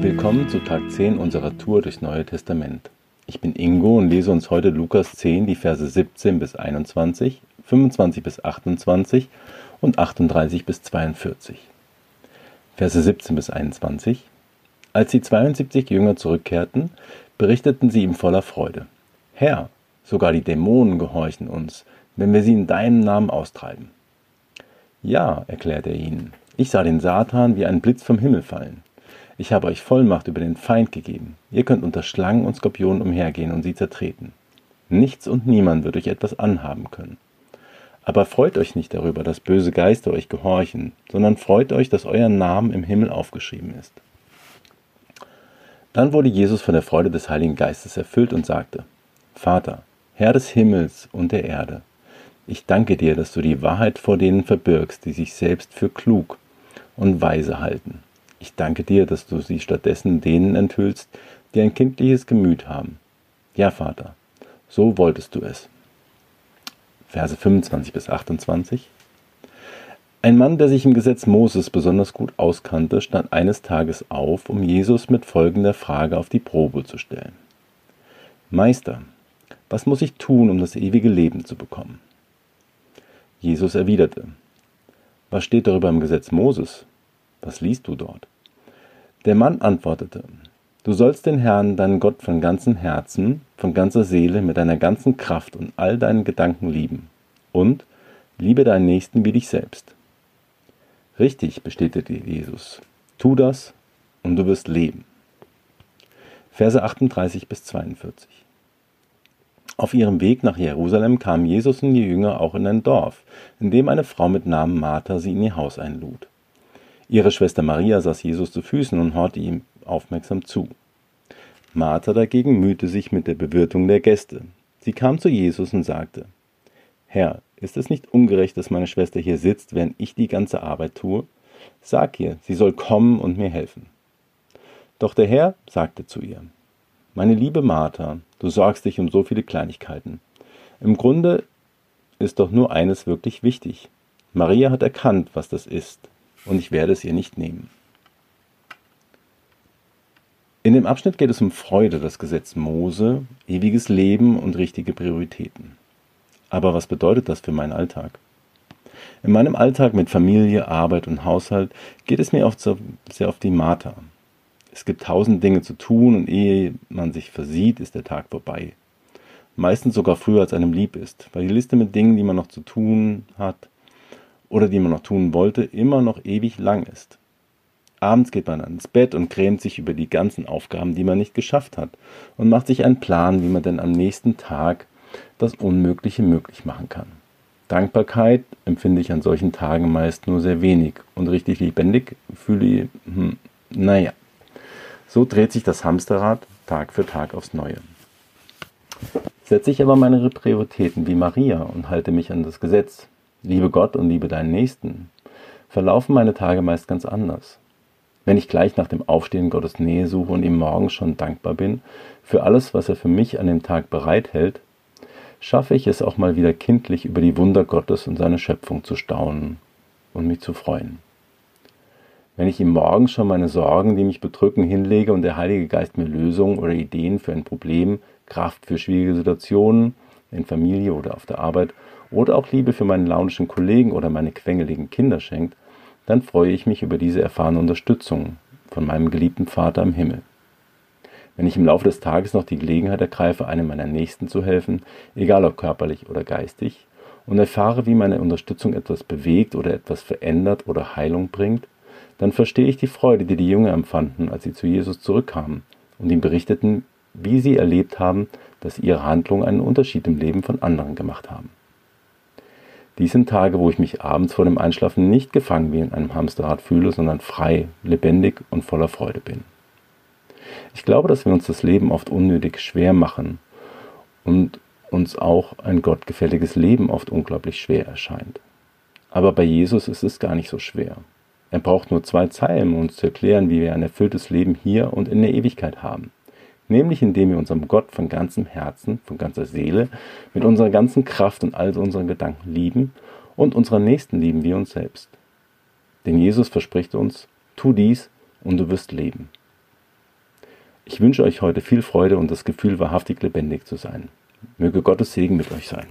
Willkommen zu Tag 10 unserer Tour durchs Neue Testament. Ich bin Ingo und lese uns heute Lukas 10, die Verse 17 bis 21, 25 bis 28 und 38 bis 42. Verse 17 bis 21. Als die 72 Jünger zurückkehrten, berichteten sie ihm voller Freude. Herr, sogar die Dämonen gehorchen uns, wenn wir sie in deinem Namen austreiben. Ja, erklärte er ihnen, ich sah den Satan wie ein Blitz vom Himmel fallen. Ich habe euch Vollmacht über den Feind gegeben. Ihr könnt unter Schlangen und Skorpionen umhergehen und sie zertreten. Nichts und niemand wird euch etwas anhaben können. Aber freut euch nicht darüber, dass böse Geister euch gehorchen, sondern freut euch, dass euer Name im Himmel aufgeschrieben ist. Dann wurde Jesus von der Freude des Heiligen Geistes erfüllt und sagte, Vater, Herr des Himmels und der Erde, ich danke dir, dass du die Wahrheit vor denen verbirgst, die sich selbst für klug und weise halten. Ich danke dir, dass du sie stattdessen denen enthüllst, die ein kindliches Gemüt haben. Ja, Vater, so wolltest du es. Verse 25 bis 28. Ein Mann, der sich im Gesetz Moses besonders gut auskannte, stand eines Tages auf, um Jesus mit folgender Frage auf die Probe zu stellen. Meister, was muss ich tun, um das ewige Leben zu bekommen? Jesus erwiderte, Was steht darüber im Gesetz Moses? Was liest du dort? Der Mann antwortete, Du sollst den Herrn, deinen Gott, von ganzem Herzen, von ganzer Seele, mit deiner ganzen Kraft und all deinen Gedanken lieben. Und liebe deinen Nächsten wie dich selbst. Richtig, bestätigte Jesus. Tu das und du wirst leben. Verse 38 bis 42. Auf ihrem Weg nach Jerusalem kamen Jesus und die Jünger auch in ein Dorf, in dem eine Frau mit Namen Martha sie in ihr Haus einlud. Ihre Schwester Maria saß Jesus zu Füßen und horchte ihm aufmerksam zu. Martha dagegen mühte sich mit der Bewirtung der Gäste. Sie kam zu Jesus und sagte, Herr, ist es nicht ungerecht, dass meine Schwester hier sitzt, während ich die ganze Arbeit tue? Sag ihr, sie soll kommen und mir helfen. Doch der Herr sagte zu ihr, meine liebe Martha, du sorgst dich um so viele Kleinigkeiten. Im Grunde ist doch nur eines wirklich wichtig. Maria hat erkannt, was das ist, und ich werde es ihr nicht nehmen. In dem Abschnitt geht es um Freude, das Gesetz Mose, ewiges Leben und richtige Prioritäten. Aber was bedeutet das für meinen Alltag? In meinem Alltag mit Familie, Arbeit und Haushalt geht es mir oft sehr auf die Martha. Es gibt tausend Dinge zu tun und ehe man sich versieht, ist der Tag vorbei. Meistens sogar früher als einem lieb ist, weil die Liste mit Dingen, die man noch zu tun hat oder die man noch tun wollte, immer noch ewig lang ist. Abends geht man ans Bett und grämt sich über die ganzen Aufgaben, die man nicht geschafft hat und macht sich einen Plan, wie man denn am nächsten Tag das Unmögliche möglich machen kann. Dankbarkeit empfinde ich an solchen Tagen meist nur sehr wenig und richtig lebendig fühle ich, hm, naja. So dreht sich das Hamsterrad Tag für Tag aufs Neue. Setze ich aber meine Prioritäten wie Maria und halte mich an das Gesetz, liebe Gott und liebe deinen Nächsten, verlaufen meine Tage meist ganz anders. Wenn ich gleich nach dem Aufstehen Gottes Nähe suche und ihm morgens schon dankbar bin für alles, was er für mich an dem Tag bereithält, schaffe ich es auch mal wieder kindlich über die Wunder Gottes und seine Schöpfung zu staunen und mich zu freuen. Wenn ich ihm morgens schon meine Sorgen, die mich bedrücken, hinlege und der Heilige Geist mir Lösungen oder Ideen für ein Problem, Kraft für schwierige Situationen in Familie oder auf der Arbeit oder auch Liebe für meinen launischen Kollegen oder meine quengeligen Kinder schenkt, dann freue ich mich über diese erfahrene Unterstützung von meinem geliebten Vater im Himmel. Wenn ich im Laufe des Tages noch die Gelegenheit ergreife, einem meiner Nächsten zu helfen, egal ob körperlich oder geistig, und erfahre, wie meine Unterstützung etwas bewegt oder etwas verändert oder Heilung bringt, dann verstehe ich die Freude, die die Jünger empfanden, als sie zu Jesus zurückkamen und ihm berichteten, wie sie erlebt haben, dass ihre Handlungen einen Unterschied im Leben von anderen gemacht haben. Dies sind Tage, wo ich mich abends vor dem Einschlafen nicht gefangen wie in einem Hamsterrad fühle, sondern frei, lebendig und voller Freude bin. Ich glaube, dass wir uns das Leben oft unnötig schwer machen und uns auch ein gottgefälliges Leben oft unglaublich schwer erscheint. Aber bei Jesus ist es gar nicht so schwer. Er braucht nur zwei Zeilen, um uns zu erklären, wie wir ein erfülltes Leben hier und in der Ewigkeit haben. Nämlich indem wir unserem Gott von ganzem Herzen, von ganzer Seele, mit unserer ganzen Kraft und all unseren Gedanken lieben und unseren Nächsten lieben wie uns selbst. Denn Jesus verspricht uns, tu dies und du wirst leben. Ich wünsche euch heute viel Freude und das Gefühl, wahrhaftig lebendig zu sein. Möge Gottes Segen mit euch sein.